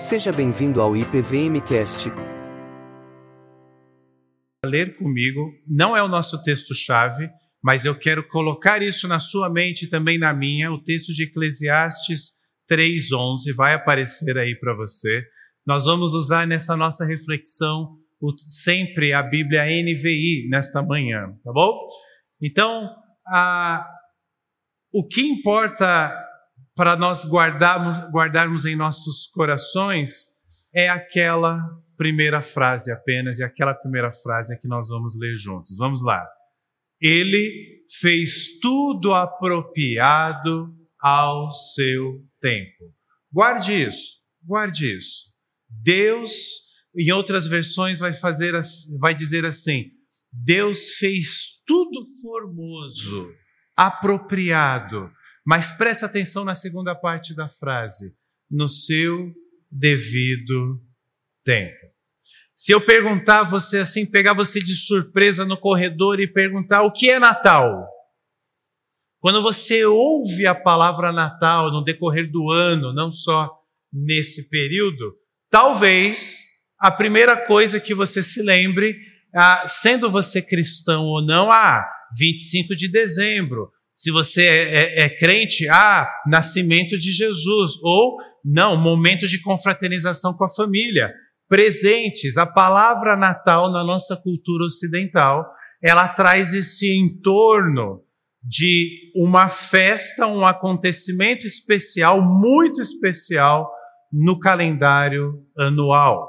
Seja bem-vindo ao IPVMcast. Ler comigo, não é o nosso texto-chave, mas eu quero colocar isso na sua mente e também na minha. O texto de Eclesiastes 3:11 vai aparecer aí para você. Nós vamos usar nessa nossa reflexão o, sempre a Bíblia NVI nesta manhã, tá bom? Então, a, o que importa para nós guardarmos, guardarmos em nossos corações é aquela primeira frase apenas, e aquela primeira frase é que nós vamos ler juntos. Vamos lá. Ele fez tudo apropriado ao seu tempo. Guarde isso, guarde isso. Deus, em outras versões, vai, fazer, vai dizer assim: Deus fez tudo formoso, apropriado. Mas preste atenção na segunda parte da frase: no seu devido tempo. Se eu perguntar você assim, pegar você de surpresa no corredor e perguntar o que é Natal? Quando você ouve a palavra Natal no decorrer do ano, não só nesse período, talvez a primeira coisa que você se lembre, ah, sendo você cristão ou não, ah, 25 de dezembro. Se você é, é, é crente, ah, nascimento de Jesus. Ou, não, momento de confraternização com a família presentes. A palavra Natal na nossa cultura ocidental, ela traz esse entorno de uma festa, um acontecimento especial, muito especial no calendário anual.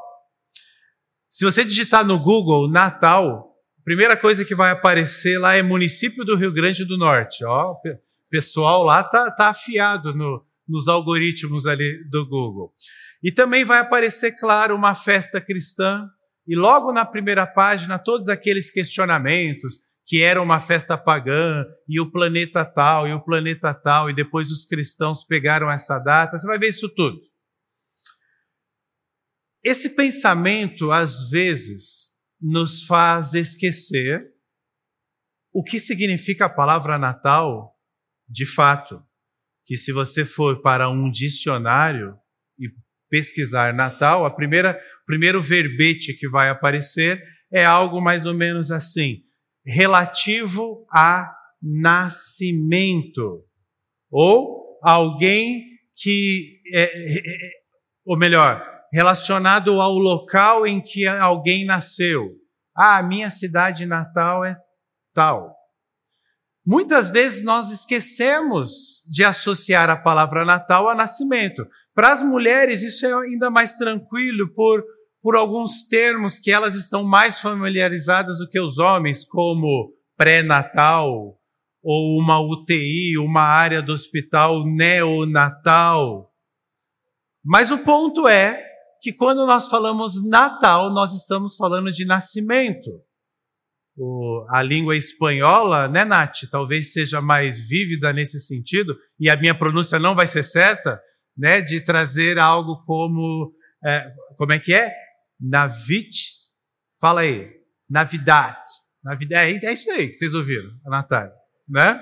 Se você digitar no Google Natal, primeira coisa que vai aparecer lá é município do Rio Grande do Norte. Ó, o pessoal lá tá, tá afiado no, nos algoritmos ali do Google. E também vai aparecer, claro, uma festa cristã, e logo na primeira página, todos aqueles questionamentos que era uma festa pagã, e o planeta tal, e o planeta tal, e depois os cristãos pegaram essa data, você vai ver isso tudo. Esse pensamento, às vezes, nos faz esquecer o que significa a palavra Natal de fato. Que se você for para um dicionário e pesquisar Natal, a primeira primeiro verbete que vai aparecer é algo mais ou menos assim, relativo a nascimento ou alguém que é, é, é, ou melhor, relacionado ao local em que alguém nasceu. Ah, minha cidade natal é tal. Muitas vezes nós esquecemos de associar a palavra Natal a nascimento. Para as mulheres, isso é ainda mais tranquilo por, por alguns termos que elas estão mais familiarizadas do que os homens, como pré-natal, ou uma UTI, uma área do hospital neonatal. Mas o ponto é que quando nós falamos Natal, nós estamos falando de nascimento. O, a língua espanhola, né, Nath? Talvez seja mais vívida nesse sentido, e a minha pronúncia não vai ser certa, né, de trazer algo como, é, como é que é? Navit, fala aí, Navidad. Navidad, é, é isso aí que vocês ouviram, a Natália, né?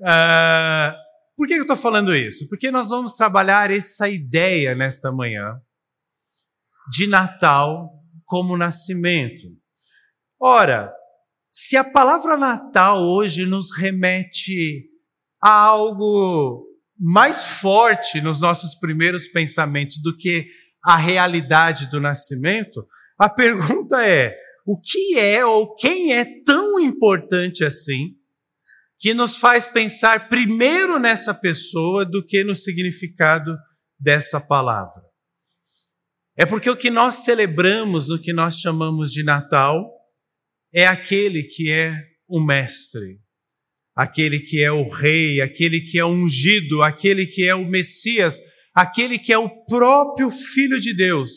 Uh, por que eu estou falando isso? Porque nós vamos trabalhar essa ideia nesta manhã de Natal como nascimento. Ora, se a palavra Natal hoje nos remete a algo mais forte nos nossos primeiros pensamentos do que a realidade do nascimento, a pergunta é: o que é ou quem é tão importante assim que nos faz pensar primeiro nessa pessoa do que no significado dessa palavra? É porque o que nós celebramos no que nós chamamos de Natal é aquele que é o Mestre, aquele que é o Rei, aquele que é o ungido, aquele que é o Messias, aquele que é o próprio Filho de Deus.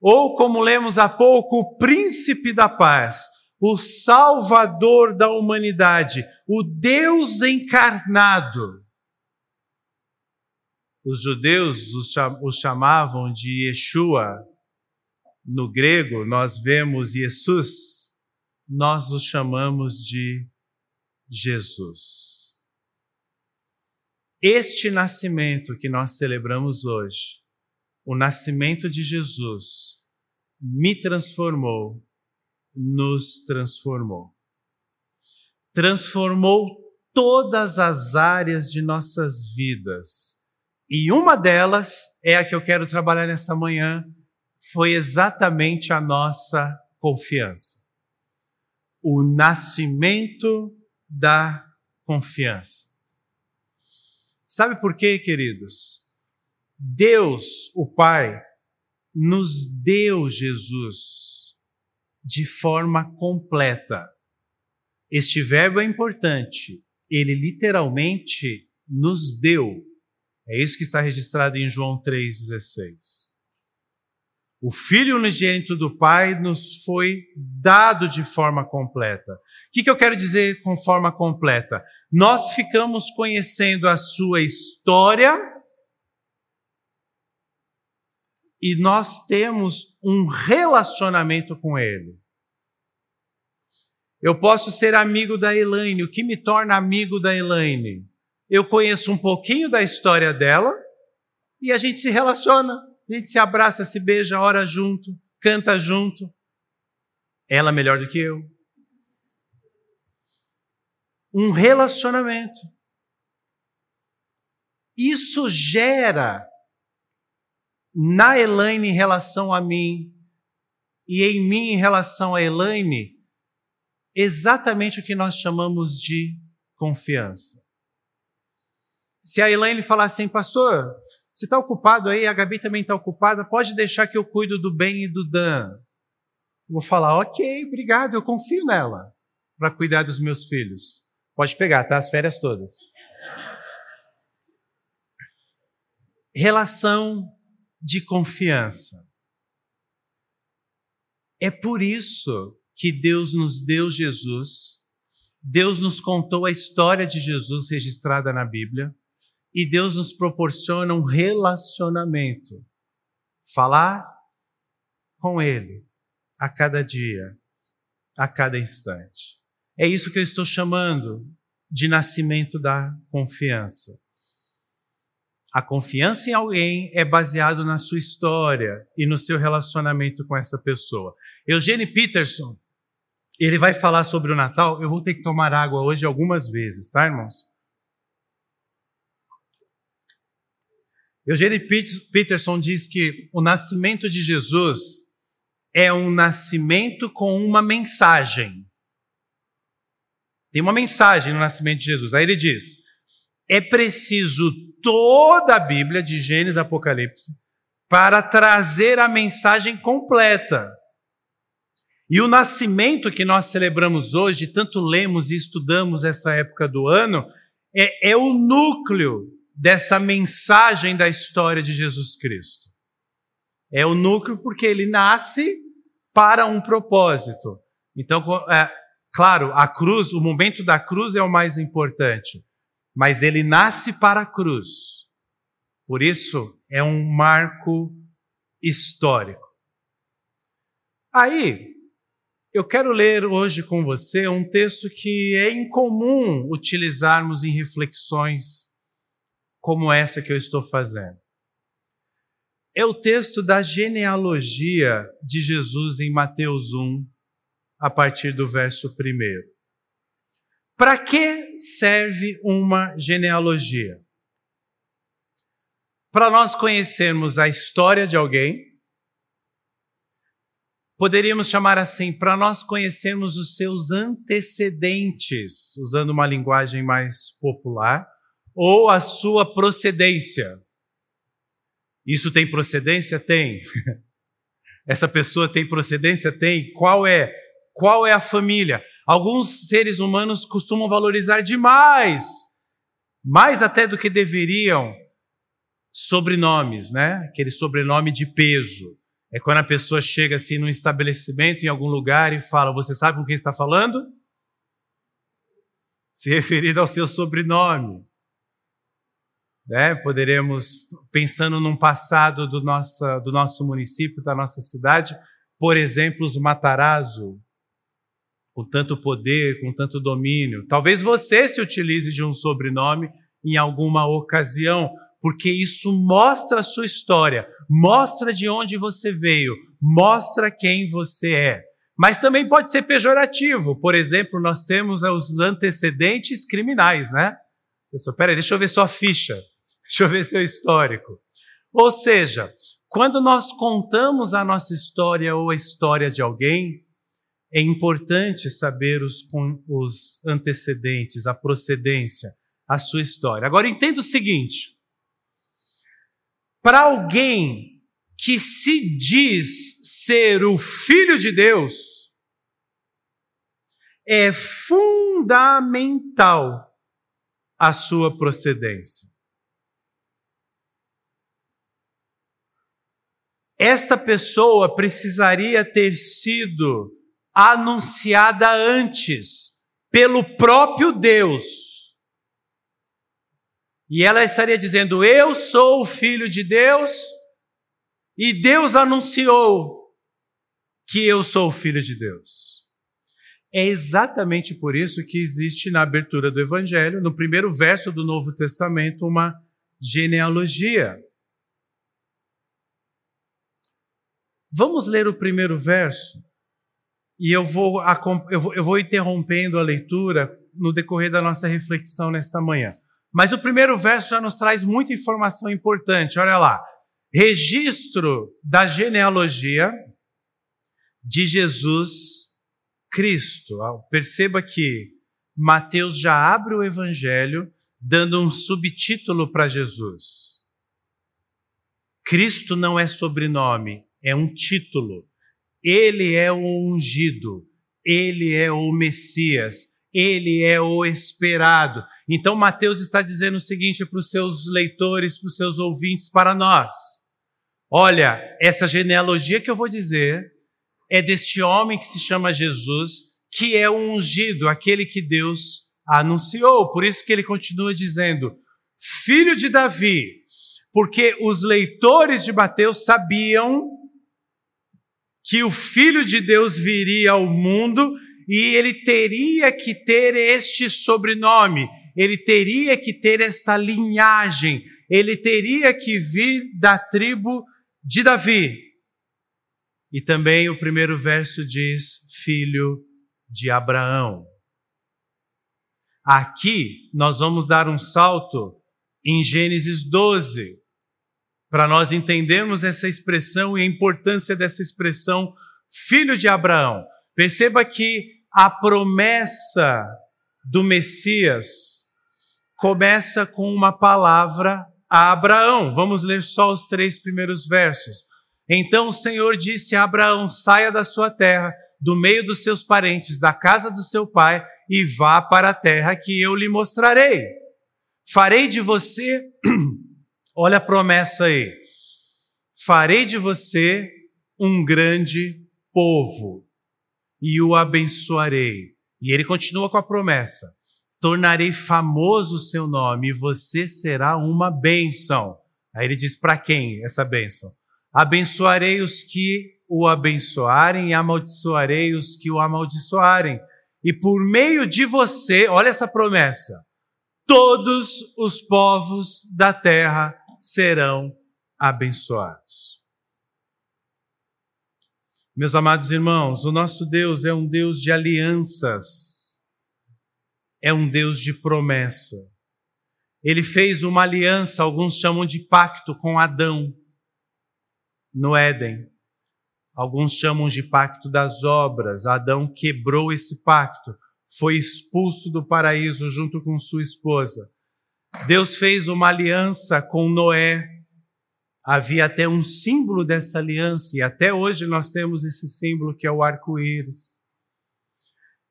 Ou, como lemos há pouco, o Príncipe da Paz, o Salvador da humanidade, o Deus encarnado. Os judeus os chamavam de Yeshua. No grego, nós vemos Jesus, nós os chamamos de Jesus. Este nascimento que nós celebramos hoje o nascimento de Jesus me transformou, nos transformou. Transformou todas as áreas de nossas vidas. E uma delas é a que eu quero trabalhar nessa manhã, foi exatamente a nossa confiança. O nascimento da confiança. Sabe por quê, queridos? Deus, o Pai, nos deu Jesus de forma completa. Este verbo é importante. Ele literalmente nos deu. É isso que está registrado em João 3,16. O Filho unigênito do Pai nos foi dado de forma completa. O que, que eu quero dizer com forma completa? Nós ficamos conhecendo a sua história e nós temos um relacionamento com Ele. Eu posso ser amigo da Elaine. O que me torna amigo da Elaine? Eu conheço um pouquinho da história dela e a gente se relaciona. A gente se abraça, se beija, ora junto, canta junto. Ela melhor do que eu. Um relacionamento. Isso gera na Elaine em relação a mim e em mim em relação a Elaine exatamente o que nós chamamos de confiança. Se a Elaine falar assim, pastor, você está ocupado aí, a Gabi também está ocupada, pode deixar que eu cuido do bem e do Dan. Eu vou falar, ok, obrigado, eu confio nela para cuidar dos meus filhos. Pode pegar, tá? As férias todas. Relação de confiança. É por isso que Deus nos deu Jesus, Deus nos contou a história de Jesus registrada na Bíblia, e Deus nos proporciona um relacionamento. Falar com Ele a cada dia, a cada instante. É isso que eu estou chamando de nascimento da confiança. A confiança em alguém é baseado na sua história e no seu relacionamento com essa pessoa. Eugene Peterson, ele vai falar sobre o Natal. Eu vou ter que tomar água hoje algumas vezes, tá, irmãos? Eugênio Peterson diz que o nascimento de Jesus é um nascimento com uma mensagem. Tem uma mensagem no nascimento de Jesus. Aí ele diz: é preciso toda a Bíblia, de Gênesis a Apocalipse, para trazer a mensagem completa. E o nascimento que nós celebramos hoje, tanto lemos e estudamos essa época do ano, é, é o núcleo dessa mensagem da história de Jesus Cristo. É o núcleo porque ele nasce para um propósito. Então, é, claro, a cruz, o momento da cruz é o mais importante, mas ele nasce para a cruz. Por isso, é um marco histórico. Aí, eu quero ler hoje com você um texto que é incomum utilizarmos em reflexões como essa que eu estou fazendo. É o texto da genealogia de Jesus em Mateus 1, a partir do verso 1. Para que serve uma genealogia? Para nós conhecermos a história de alguém, poderíamos chamar assim, para nós conhecermos os seus antecedentes, usando uma linguagem mais popular ou a sua procedência. Isso tem procedência? Tem. Essa pessoa tem procedência? Tem. Qual é? Qual é a família? Alguns seres humanos costumam valorizar demais, mais até do que deveriam, sobrenomes, né? Aquele sobrenome de peso. É quando a pessoa chega assim num estabelecimento, em algum lugar, e fala: Você sabe com quem está falando? Se referindo ao seu sobrenome. Né? Poderemos, pensando num passado do, nossa, do nosso município, da nossa cidade, por exemplo, os Matarazzo, com tanto poder, com tanto domínio. Talvez você se utilize de um sobrenome em alguma ocasião, porque isso mostra a sua história, mostra de onde você veio, mostra quem você é. Mas também pode ser pejorativo. Por exemplo, nós temos os antecedentes criminais, né? Pessoal, peraí, deixa eu ver sua ficha, deixa eu ver seu histórico. Ou seja, quando nós contamos a nossa história ou a história de alguém, é importante saber os, os antecedentes, a procedência, a sua história. Agora entenda o seguinte: para alguém que se diz ser o filho de Deus, é fundamental a sua procedência. Esta pessoa precisaria ter sido anunciada antes pelo próprio Deus. E ela estaria dizendo: Eu sou o filho de Deus, e Deus anunciou que eu sou o filho de Deus. É exatamente por isso que existe na abertura do Evangelho, no primeiro verso do Novo Testamento, uma genealogia. Vamos ler o primeiro verso? E eu vou, eu vou, interrompendo a leitura no decorrer da nossa reflexão nesta manhã. Mas o primeiro verso já nos traz muita informação importante. Olha lá. Registro da genealogia de Jesus Cristo. Perceba que Mateus já abre o evangelho dando um subtítulo para Jesus. Cristo não é sobrenome, é um título. Ele é o ungido, ele é o Messias, ele é o esperado. Então, Mateus está dizendo o seguinte para os seus leitores, para os seus ouvintes, para nós: olha, essa genealogia que eu vou dizer é deste homem que se chama Jesus, que é o ungido, aquele que Deus anunciou. Por isso que ele continua dizendo: filho de Davi, porque os leitores de Mateus sabiam que o Filho de Deus viria ao mundo e ele teria que ter este sobrenome, ele teria que ter esta linhagem, ele teria que vir da tribo de Davi. E também o primeiro verso diz: filho de Abraão. Aqui nós vamos dar um salto em Gênesis 12, para nós entendermos essa expressão e a importância dessa expressão, filho de Abraão. Perceba que a promessa do Messias começa com uma palavra a Abraão. Vamos ler só os três primeiros versos. Então o Senhor disse a Abraão: saia da sua terra, do meio dos seus parentes, da casa do seu pai, e vá para a terra que eu lhe mostrarei. Farei de você Olha a promessa aí. Farei de você um grande povo e o abençoarei. E ele continua com a promessa: tornarei famoso o seu nome e você será uma bênção. Aí ele diz para quem essa bênção? Abençoarei os que o abençoarem e amaldiçoarei os que o amaldiçoarem. E por meio de você, olha essa promessa: todos os povos da terra serão abençoados. Meus amados irmãos, o nosso Deus é um Deus de alianças, é um Deus de promessa. Ele fez uma aliança, alguns chamam de pacto, com Adão no Éden. Alguns chamam de pacto das obras. Adão quebrou esse pacto, foi expulso do paraíso junto com sua esposa. Deus fez uma aliança com Noé. Havia até um símbolo dessa aliança, e até hoje nós temos esse símbolo que é o arco-íris.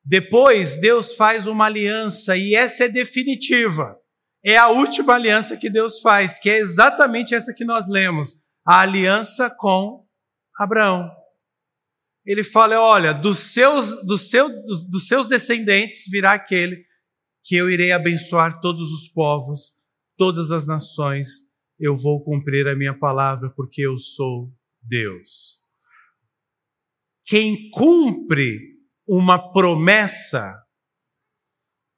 Depois, Deus faz uma aliança, e essa é definitiva. É a última aliança que Deus faz, que é exatamente essa que nós lemos: a aliança com Abraão. Ele fala: olha, dos seus, dos dos seus descendentes virá aquele que eu irei abençoar todos os povos, todas as nações, eu vou cumprir a minha palavra, porque eu sou Deus. Quem cumpre uma promessa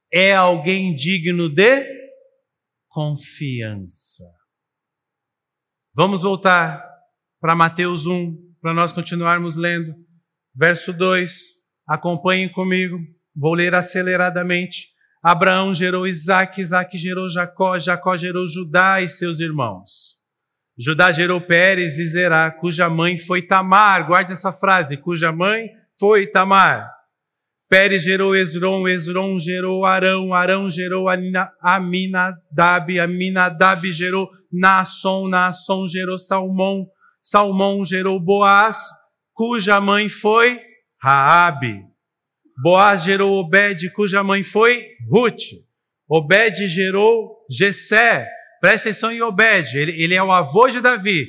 é alguém digno de confiança. Vamos voltar para Mateus 1, para nós continuarmos lendo. Verso 2, acompanhem comigo, vou ler aceleradamente. Abraão gerou Isaac, Isaac gerou Jacó, Jacó gerou Judá e seus irmãos. Judá gerou Pérez e Zerá, cuja mãe foi Tamar. Guarde essa frase, cuja mãe foi Tamar. Pérez gerou Esron, Esron gerou Arão, Arão gerou Aminadab, Aminadab gerou Naasson, Naasson gerou Salmão, Salmão gerou Boaz, cuja mãe foi Raabe. Boaz gerou Obed, cuja mãe foi Ruth. Obed gerou Jessé. Presta atenção em Obed, ele, ele é o avô de Davi.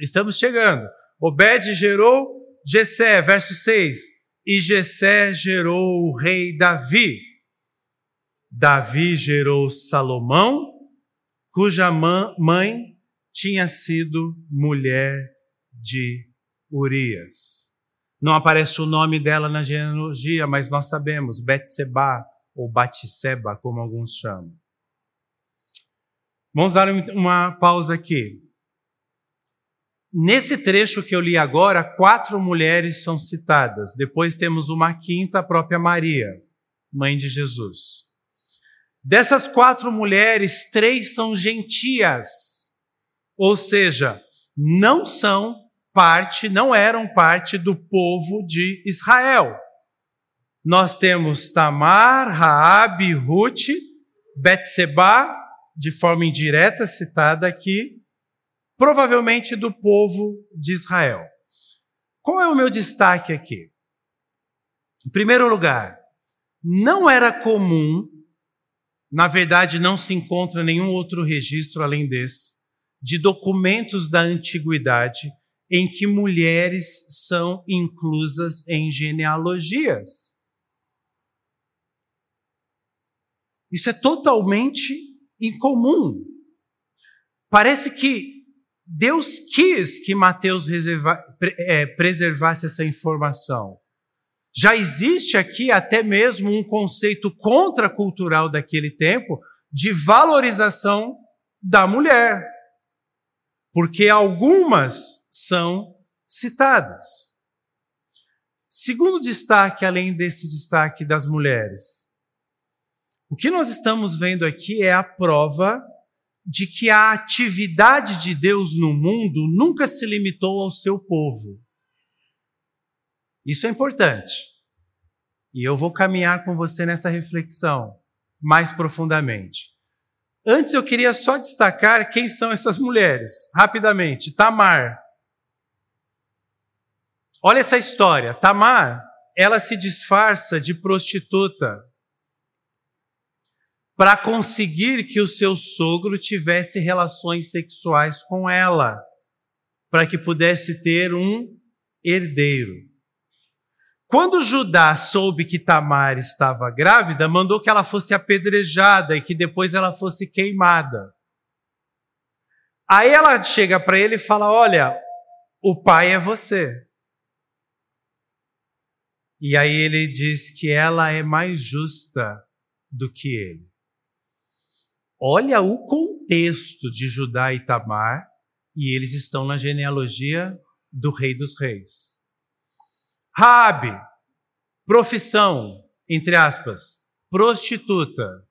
Estamos chegando. Obed gerou Jessé, verso 6 e Jessé gerou o rei Davi. Davi gerou Salomão, cuja mãe tinha sido mulher de Urias. Não aparece o nome dela na genealogia, mas nós sabemos, Betseba ou Batseba, como alguns chamam. Vamos dar uma pausa aqui. Nesse trecho que eu li agora, quatro mulheres são citadas. Depois temos uma quinta, a própria Maria, mãe de Jesus. Dessas quatro mulheres, três são gentias, ou seja, não são parte, não eram parte do povo de Israel. Nós temos Tamar, Raabe, Ruth, Betseba, de forma indireta citada aqui, provavelmente do povo de Israel. Qual é o meu destaque aqui? Em primeiro lugar, não era comum, na verdade não se encontra nenhum outro registro além desse, de documentos da antiguidade em que mulheres são inclusas em genealogias. Isso é totalmente incomum. Parece que Deus quis que Mateus reserva, é, preservasse essa informação. Já existe aqui até mesmo um conceito contracultural daquele tempo de valorização da mulher, porque algumas são citadas. Segundo destaque, além desse destaque das mulheres, o que nós estamos vendo aqui é a prova de que a atividade de Deus no mundo nunca se limitou ao seu povo. Isso é importante. E eu vou caminhar com você nessa reflexão mais profundamente. Antes eu queria só destacar quem são essas mulheres, rapidamente. Tamar. Olha essa história. Tamar, ela se disfarça de prostituta para conseguir que o seu sogro tivesse relações sexuais com ela, para que pudesse ter um herdeiro. Quando Judá soube que Tamar estava grávida, mandou que ela fosse apedrejada e que depois ela fosse queimada. Aí ela chega para ele e fala: Olha, o pai é você. E aí ele diz que ela é mais justa do que ele. Olha o contexto de Judá e Tamar, e eles estão na genealogia do Rei dos Reis. Rabi, profissão, entre aspas, prostituta.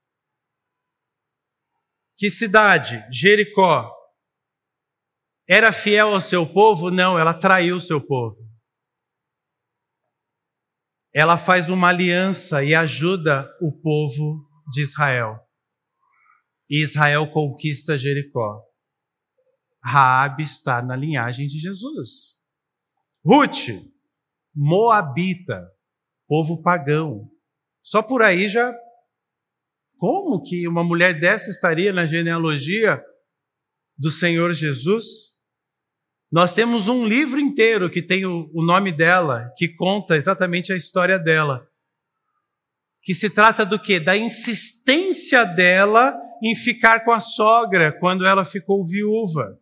Que cidade? Jericó. Era fiel ao seu povo? Não, ela traiu o seu povo. Ela faz uma aliança e ajuda o povo de Israel e Israel conquista Jericó. Raabe está na linhagem de Jesus. Ruth, Moabita, povo pagão. Só por aí já como que uma mulher dessa estaria na genealogia do Senhor Jesus? Nós temos um livro inteiro que tem o, nome dela, que conta exatamente a história dela. Que se trata do que? Da insistência dela em ficar com a sogra quando ela ficou viúva.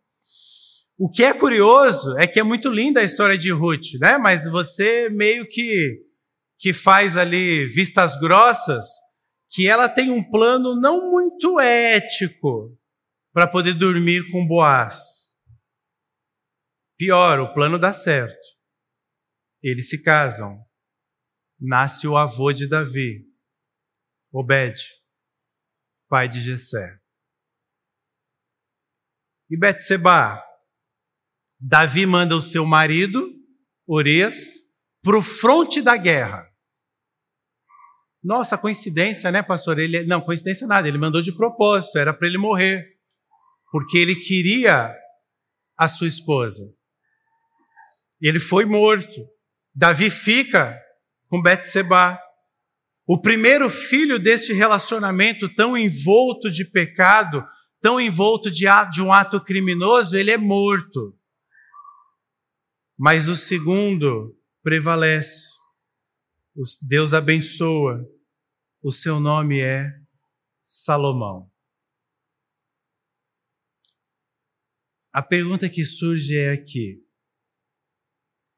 O que é curioso é que é muito linda a história de Ruth, né? Mas você meio que que faz ali vistas grossas que ela tem um plano não muito ético para poder dormir com Boaz. Pior, o plano dá certo. Eles se casam. Nasce o avô de Davi, Obed, pai de Jessé. E Betseba, Davi manda o seu marido, Urias, para o fronte da guerra. Nossa, coincidência, né, pastor? Ele, não, coincidência nada, ele mandou de propósito, era para ele morrer, porque ele queria a sua esposa. Ele foi morto. Davi fica com Betseba. O primeiro filho deste relacionamento tão envolto de pecado, tão envolto de, de um ato criminoso, ele é morto. Mas o segundo prevalece. Deus abençoa. O seu nome é Salomão. A pergunta que surge é aqui: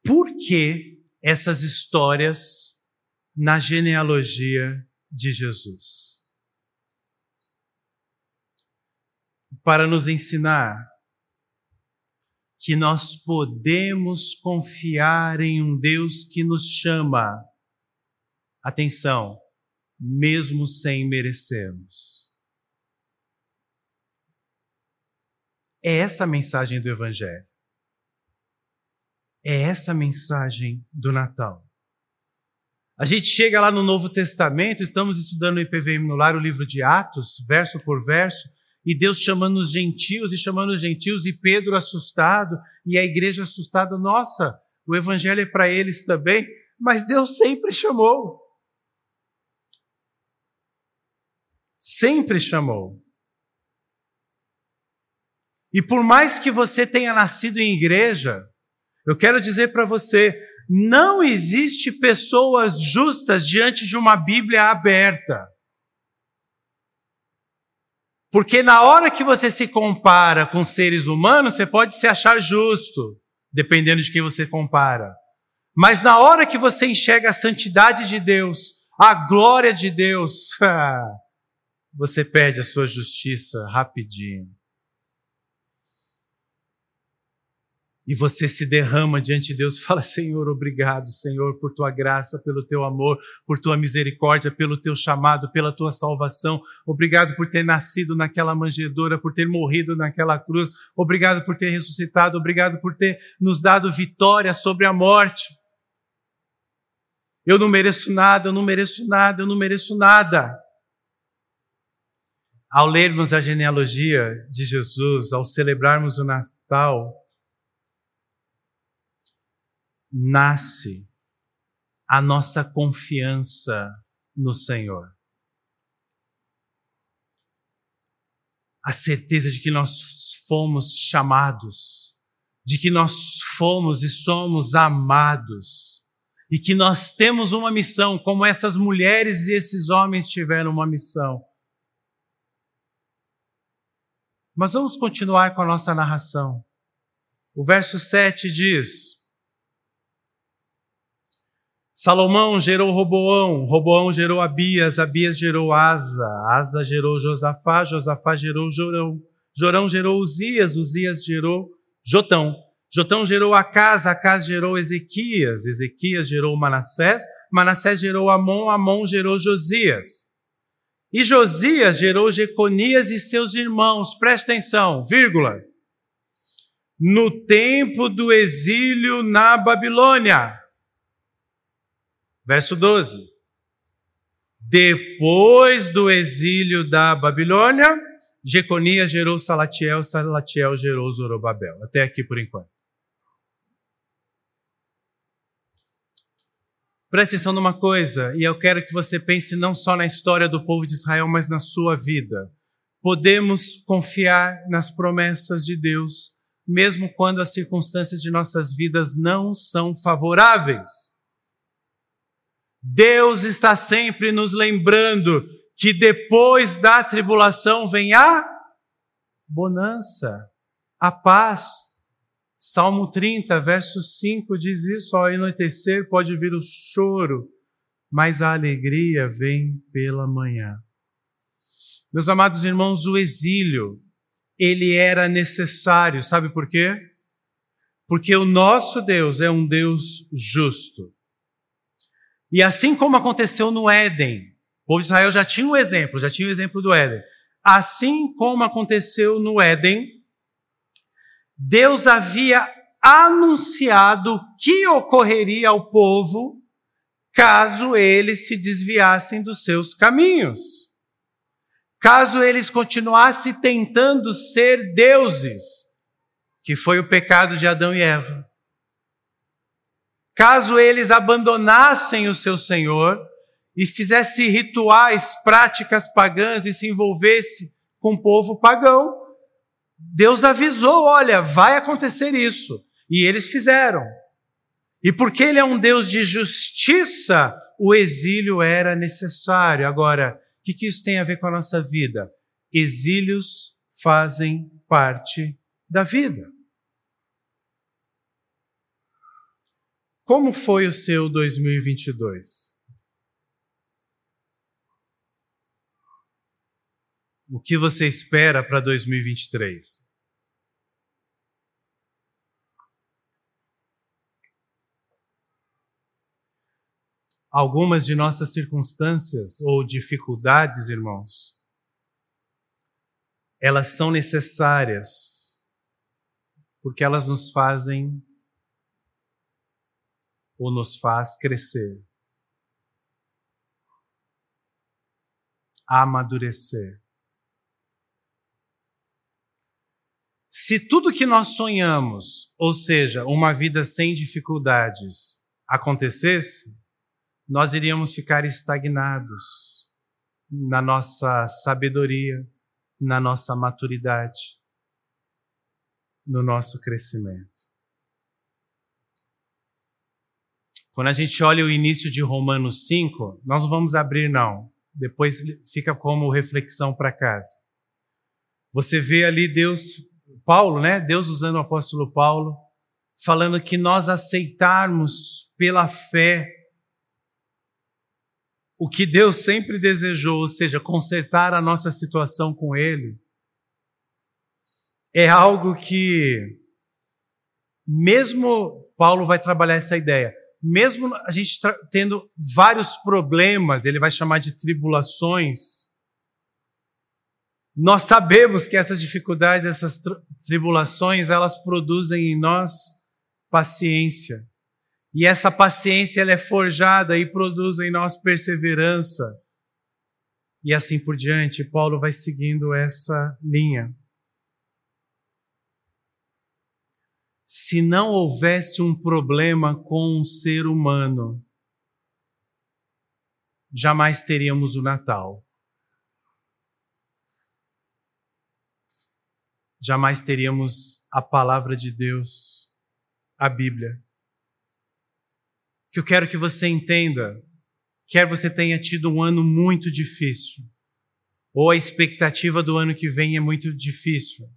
por que essas histórias na genealogia de Jesus? Para nos ensinar que nós podemos confiar em um Deus que nos chama. Atenção, mesmo sem merecermos. É essa a mensagem do Evangelho. É essa a mensagem do Natal. A gente chega lá no Novo Testamento, estamos estudando o IPVM no lar, o livro de Atos, verso por verso, e Deus chamando os gentios e chamando os gentios, e Pedro assustado, e a igreja assustada, nossa, o evangelho é para eles também, mas Deus sempre chamou. Sempre chamou. E por mais que você tenha nascido em igreja, eu quero dizer para você, não existe pessoas justas diante de uma Bíblia aberta. Porque na hora que você se compara com seres humanos, você pode se achar justo, dependendo de quem você compara. Mas na hora que você enxerga a santidade de Deus, a glória de Deus, você perde a sua justiça rapidinho. E você se derrama diante de Deus e fala: Senhor, obrigado, Senhor, por tua graça, pelo teu amor, por tua misericórdia, pelo teu chamado, pela tua salvação. Obrigado por ter nascido naquela manjedoura, por ter morrido naquela cruz. Obrigado por ter ressuscitado. Obrigado por ter nos dado vitória sobre a morte. Eu não mereço nada, eu não mereço nada, eu não mereço nada. Ao lermos a genealogia de Jesus, ao celebrarmos o Natal, nasce a nossa confiança no Senhor. A certeza de que nós fomos chamados, de que nós fomos e somos amados, e que nós temos uma missão, como essas mulheres e esses homens tiveram uma missão. Mas vamos continuar com a nossa narração. O verso 7 diz: Salomão gerou Roboão, Roboão gerou Abias, Abias gerou Asa, Asa gerou Josafá, Josafá gerou Jorão, Jorão gerou Uzias, Uzias gerou Jotão, Jotão gerou Acas, Acas gerou Ezequias, Ezequias gerou Manassés, Manassés gerou Amon, Amon gerou Josias. E Josias gerou Jeconias e seus irmãos, presta atenção, vírgula. No tempo do exílio na Babilônia. Verso 12. Depois do exílio da Babilônia, Jeconias gerou Salatiel, Salatiel gerou Zorobabel. Até aqui por enquanto. Preste atenção numa coisa, e eu quero que você pense não só na história do povo de Israel, mas na sua vida. Podemos confiar nas promessas de Deus, mesmo quando as circunstâncias de nossas vidas não são favoráveis. Deus está sempre nos lembrando que depois da tribulação vem a bonança, a paz. Salmo 30, verso 5 diz isso: ao anoitecer pode vir o choro, mas a alegria vem pela manhã. Meus amados irmãos, o exílio, ele era necessário, sabe por quê? Porque o nosso Deus é um Deus justo. E assim como aconteceu no Éden, o povo de Israel já tinha um exemplo, já tinha o um exemplo do Éden. Assim como aconteceu no Éden, Deus havia anunciado que ocorreria ao povo caso eles se desviassem dos seus caminhos. Caso eles continuassem tentando ser deuses, que foi o pecado de Adão e Eva. Caso eles abandonassem o seu Senhor e fizessem rituais, práticas pagãs e se envolvesse com o povo pagão, Deus avisou: olha, vai acontecer isso. E eles fizeram. E porque ele é um Deus de justiça, o exílio era necessário. Agora, o que, que isso tem a ver com a nossa vida? Exílios fazem parte da vida. Como foi o seu 2022? O que você espera para 2023? algumas de nossas circunstâncias ou dificuldades, irmãos, elas são necessárias porque elas nos fazem ou nos faz crescer, amadurecer. Se tudo que nós sonhamos, ou seja, uma vida sem dificuldades, acontecesse, nós iríamos ficar estagnados na nossa sabedoria, na nossa maturidade, no nosso crescimento. Quando a gente olha o início de Romanos 5, nós não vamos abrir, não. Depois fica como reflexão para casa. Você vê ali Deus, Paulo, né? Deus usando o apóstolo Paulo, falando que nós aceitarmos pela fé o que Deus sempre desejou, ou seja, consertar a nossa situação com Ele, é algo que, mesmo Paulo vai trabalhar essa ideia, mesmo a gente tendo vários problemas, ele vai chamar de tribulações, nós sabemos que essas dificuldades, essas tribulações, elas produzem em nós paciência. E essa paciência ela é forjada e produz em nós perseverança. E assim por diante, Paulo vai seguindo essa linha. Se não houvesse um problema com um ser humano, jamais teríamos o Natal. Jamais teríamos a palavra de Deus, a Bíblia que eu quero que você entenda. Quer você tenha tido um ano muito difícil, ou a expectativa do ano que vem é muito difícil.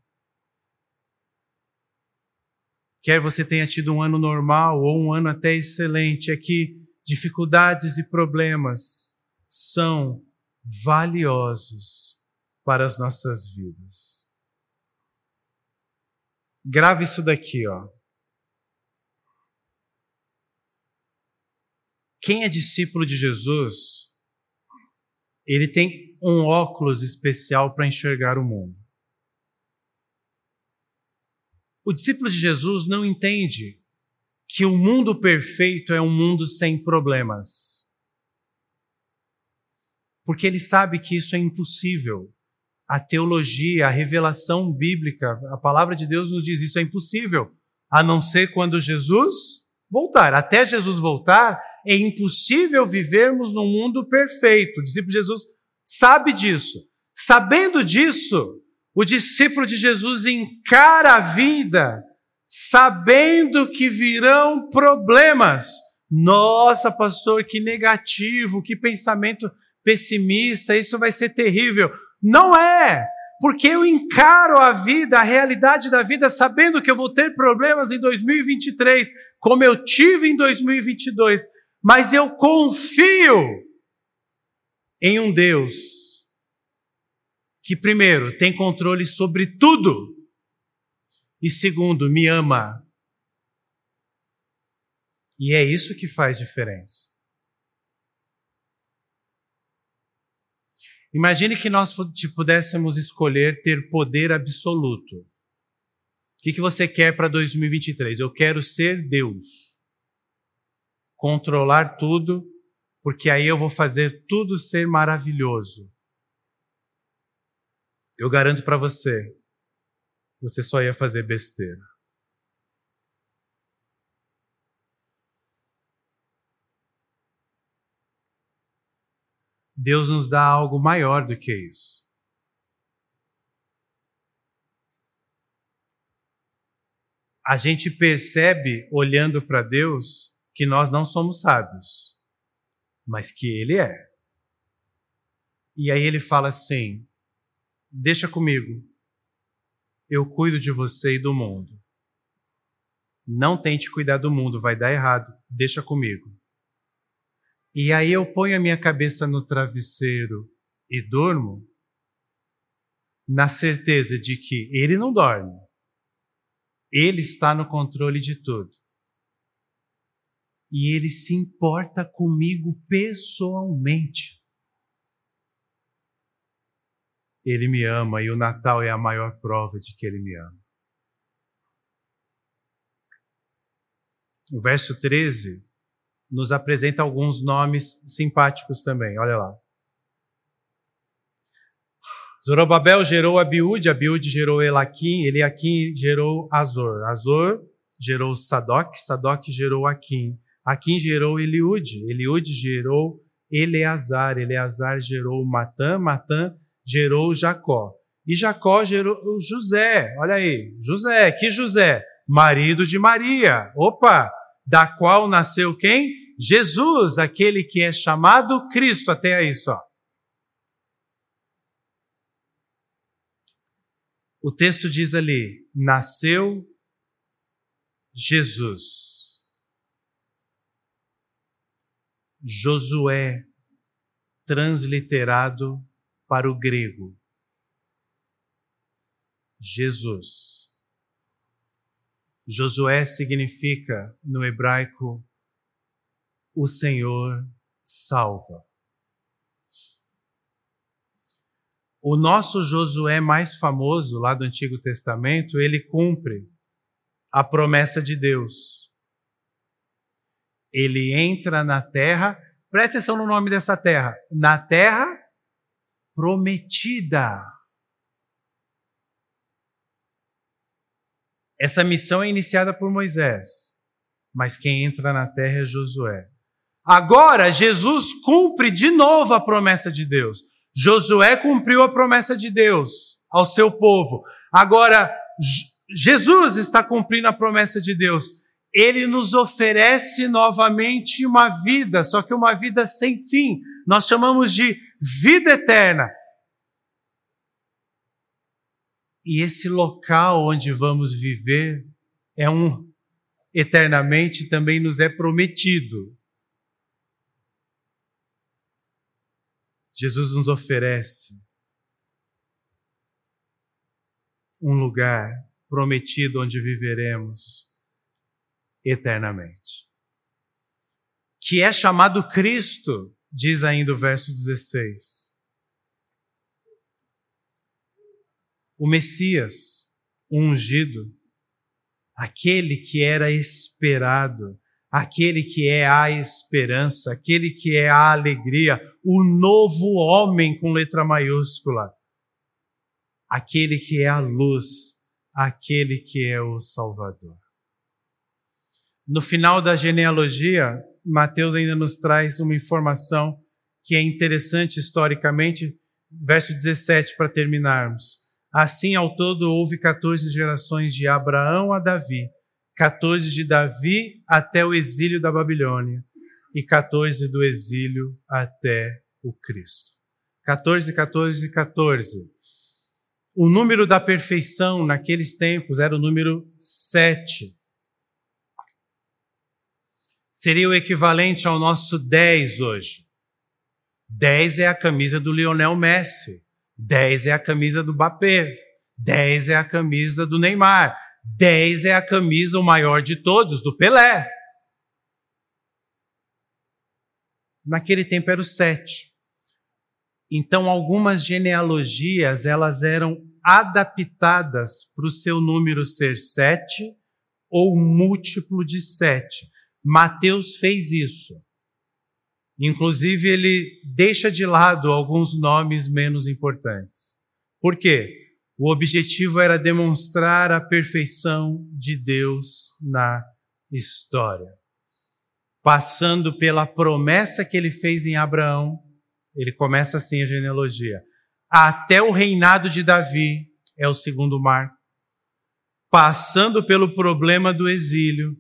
Quer você tenha tido um ano normal ou um ano até excelente, é que dificuldades e problemas são valiosos para as nossas vidas. Grave isso daqui, ó. Quem é discípulo de Jesus, ele tem um óculos especial para enxergar o mundo. O discípulo de Jesus não entende que o mundo perfeito é um mundo sem problemas. Porque ele sabe que isso é impossível. A teologia, a revelação bíblica, a palavra de Deus nos diz isso é impossível, a não ser quando Jesus voltar. Até Jesus voltar, é impossível vivermos num mundo perfeito. O discípulo de Jesus sabe disso. Sabendo disso, o discípulo de Jesus encara a vida sabendo que virão problemas. Nossa, pastor, que negativo, que pensamento pessimista, isso vai ser terrível. Não é, porque eu encaro a vida, a realidade da vida, sabendo que eu vou ter problemas em 2023, como eu tive em 2022, mas eu confio em um Deus que, primeiro, tem controle sobre tudo, e segundo, me ama E é isso que faz diferença. Imagine que nós pudéssemos escolher ter poder absoluto. O que, que você quer para 2023? Eu quero ser Deus. Controlar tudo, porque aí eu vou fazer tudo ser maravilhoso. Eu garanto para você, você só ia fazer besteira. Deus nos dá algo maior do que isso. A gente percebe, olhando para Deus, que nós não somos sábios, mas que Ele é. E aí ele fala assim: Deixa comigo, eu cuido de você e do mundo. Não tente cuidar do mundo, vai dar errado, deixa comigo. E aí eu ponho a minha cabeça no travesseiro e durmo, na certeza de que ele não dorme. Ele está no controle de tudo. E ele se importa comigo pessoalmente. Ele me ama e o Natal é a maior prova de que ele me ama. O verso 13 nos apresenta alguns nomes simpáticos também. Olha lá. Zorobabel gerou Abiúde, Abiúde gerou Elaquim, Eliaquim gerou Azor, Azor gerou Sadoc, Sadoc gerou Aquim, Aquim gerou Eliúde, Eliúde gerou Eleazar, Eleazar gerou Matã, Matã gerou Jacó. E Jacó gerou José, olha aí, José, que José? Marido de Maria. Opa, da qual nasceu quem? Jesus, aquele que é chamado Cristo, até aí só. O texto diz ali: nasceu Jesus. Josué, transliterado para o grego. Jesus. Josué significa, no hebraico, o Senhor salva. O nosso Josué mais famoso, lá do Antigo Testamento, ele cumpre a promessa de Deus. Ele entra na terra, preste atenção no nome dessa terra, na terra prometida. Essa missão é iniciada por Moisés, mas quem entra na terra é Josué. Agora, Jesus cumpre de novo a promessa de Deus. Josué cumpriu a promessa de Deus ao seu povo. Agora, Jesus está cumprindo a promessa de Deus. Ele nos oferece novamente uma vida, só que uma vida sem fim. Nós chamamos de vida eterna. E esse local onde vamos viver é um eternamente também nos é prometido. Jesus nos oferece um lugar prometido onde viveremos eternamente. Que é chamado Cristo, diz ainda o verso 16. o Messias, ungido, aquele que era esperado, aquele que é a esperança, aquele que é a alegria, o novo homem com letra maiúscula, aquele que é a luz, aquele que é o Salvador. No final da genealogia, Mateus ainda nos traz uma informação que é interessante historicamente, verso 17 para terminarmos. Assim, ao todo, houve 14 gerações de Abraão a Davi, 14 de Davi até o exílio da Babilônia e 14 do exílio até o Cristo. 14, 14, 14. O número da perfeição naqueles tempos era o número 7. Seria o equivalente ao nosso 10 hoje. 10 é a camisa do Lionel Messi. 10 é a camisa do Mbappé, 10 é a camisa do Neymar, 10 é a camisa o maior de todos, do Pelé. Naquele tempo era o sete. Então, algumas genealogias elas eram adaptadas para o seu número ser sete ou múltiplo de sete. Mateus fez isso. Inclusive, ele deixa de lado alguns nomes menos importantes. Por quê? O objetivo era demonstrar a perfeição de Deus na história. Passando pela promessa que ele fez em Abraão, ele começa assim a genealogia. Até o reinado de Davi é o segundo marco. Passando pelo problema do exílio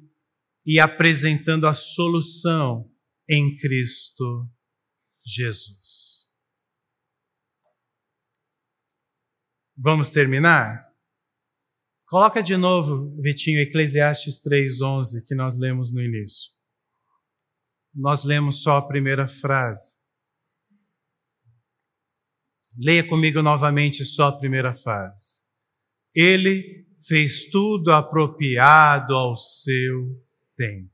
e apresentando a solução em Cristo Jesus. Vamos terminar? Coloca de novo, Vitinho, Eclesiastes 3:11 que nós lemos no início. Nós lemos só a primeira frase. Leia comigo novamente só a primeira frase. Ele fez tudo apropriado ao seu tempo.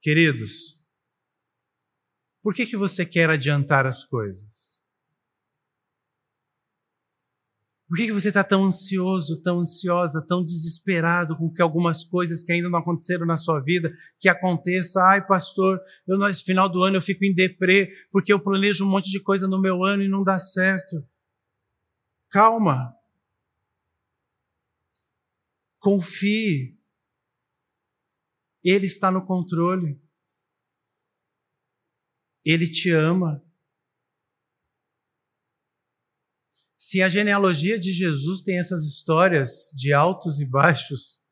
Queridos, por que, que você quer adiantar as coisas? Por que, que você está tão ansioso, tão ansiosa, tão desesperado com que algumas coisas que ainda não aconteceram na sua vida, que aconteça? Ai, pastor, eu no final do ano eu fico em deprê, porque eu planejo um monte de coisa no meu ano e não dá certo. Calma. Confie. Ele está no controle. Ele te ama. Se a genealogia de Jesus tem essas histórias de altos e baixos,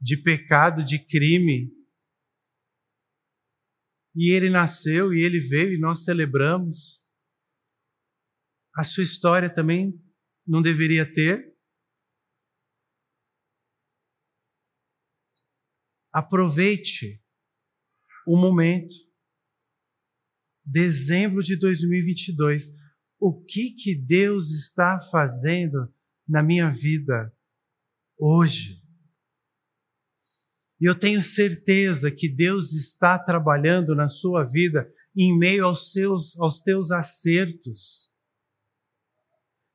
de pecado, de crime, e ele nasceu e ele veio e nós celebramos, a sua história também não deveria ter? Aproveite o momento. Dezembro de 2022. O que que Deus está fazendo na minha vida hoje? E eu tenho certeza que Deus está trabalhando na sua vida em meio aos seus aos teus acertos.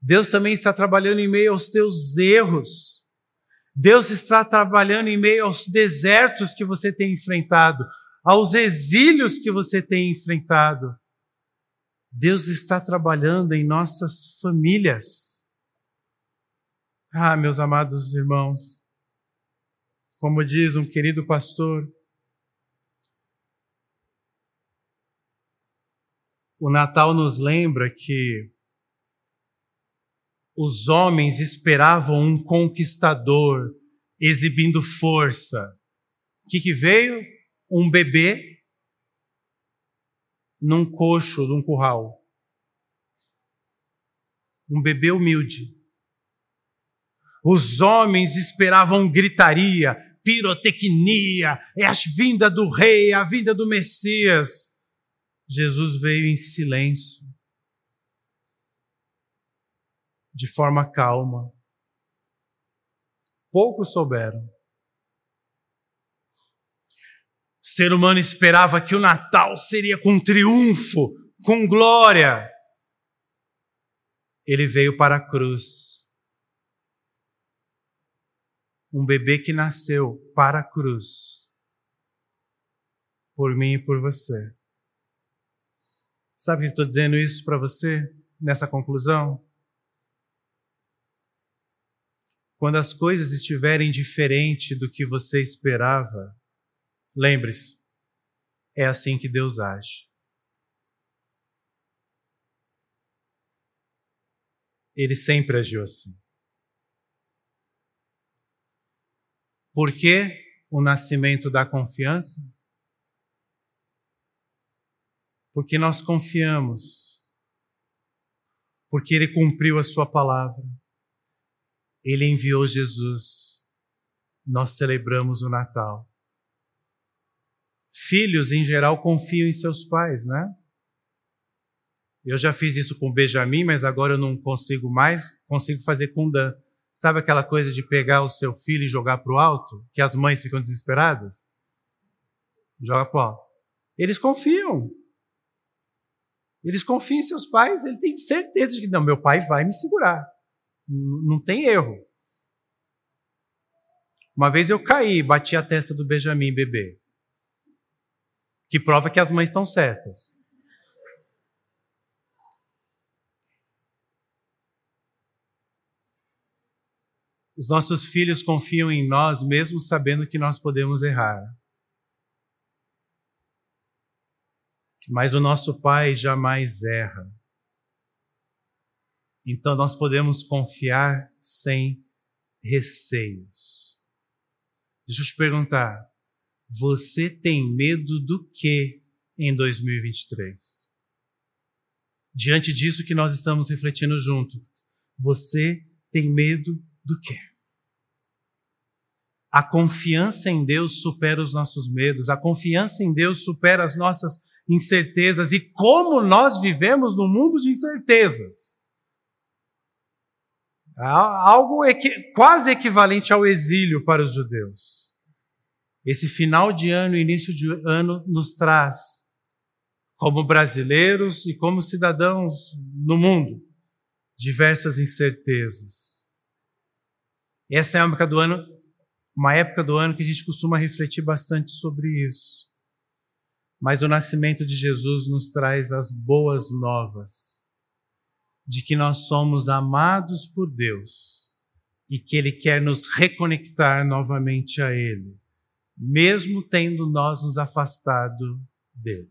Deus também está trabalhando em meio aos teus erros. Deus está trabalhando em meio aos desertos que você tem enfrentado, aos exílios que você tem enfrentado. Deus está trabalhando em nossas famílias. Ah, meus amados irmãos, como diz um querido pastor, o Natal nos lembra que os homens esperavam um conquistador exibindo força. O que, que veio? Um bebê num coxo, num curral. Um bebê humilde. Os homens esperavam gritaria, pirotecnia, é a vinda do rei, a vinda do Messias. Jesus veio em silêncio de forma calma. Poucos souberam. O ser humano esperava que o Natal seria com triunfo, com glória. Ele veio para a cruz. Um bebê que nasceu para a cruz. Por mim e por você. Sabe que estou dizendo isso para você nessa conclusão? Quando as coisas estiverem diferente do que você esperava, lembre-se, é assim que Deus age. Ele sempre agiu assim. Por que o nascimento da confiança? Porque nós confiamos. Porque ele cumpriu a sua palavra ele enviou Jesus. Nós celebramos o Natal. Filhos, em geral, confiam em seus pais, né? Eu já fiz isso com o Benjamin, mas agora eu não consigo mais, consigo fazer com o Dan. Sabe aquela coisa de pegar o seu filho e jogar para o alto? Que as mães ficam desesperadas? Joga para o alto. Eles confiam. Eles confiam em seus pais, ele tem certeza de que não, meu pai vai me segurar. Não tem erro. Uma vez eu caí, bati a testa do Benjamin bebê. Que prova que as mães estão certas. Os nossos filhos confiam em nós, mesmo sabendo que nós podemos errar. Mas o nosso Pai jamais erra. Então nós podemos confiar sem receios. Deixa eu te perguntar: você tem medo do que em 2023? Diante disso que nós estamos refletindo juntos, você tem medo do quê? A confiança em Deus supera os nossos medos, a confiança em Deus supera as nossas incertezas e como nós vivemos no mundo de incertezas. Algo equi quase equivalente ao exílio para os judeus. Esse final de ano, início de ano, nos traz, como brasileiros e como cidadãos no mundo, diversas incertezas. Essa é a época do ano uma época do ano que a gente costuma refletir bastante sobre isso. Mas o nascimento de Jesus nos traz as boas novas de que nós somos amados por Deus e que Ele quer nos reconectar novamente a Ele, mesmo tendo nós nos afastado dele.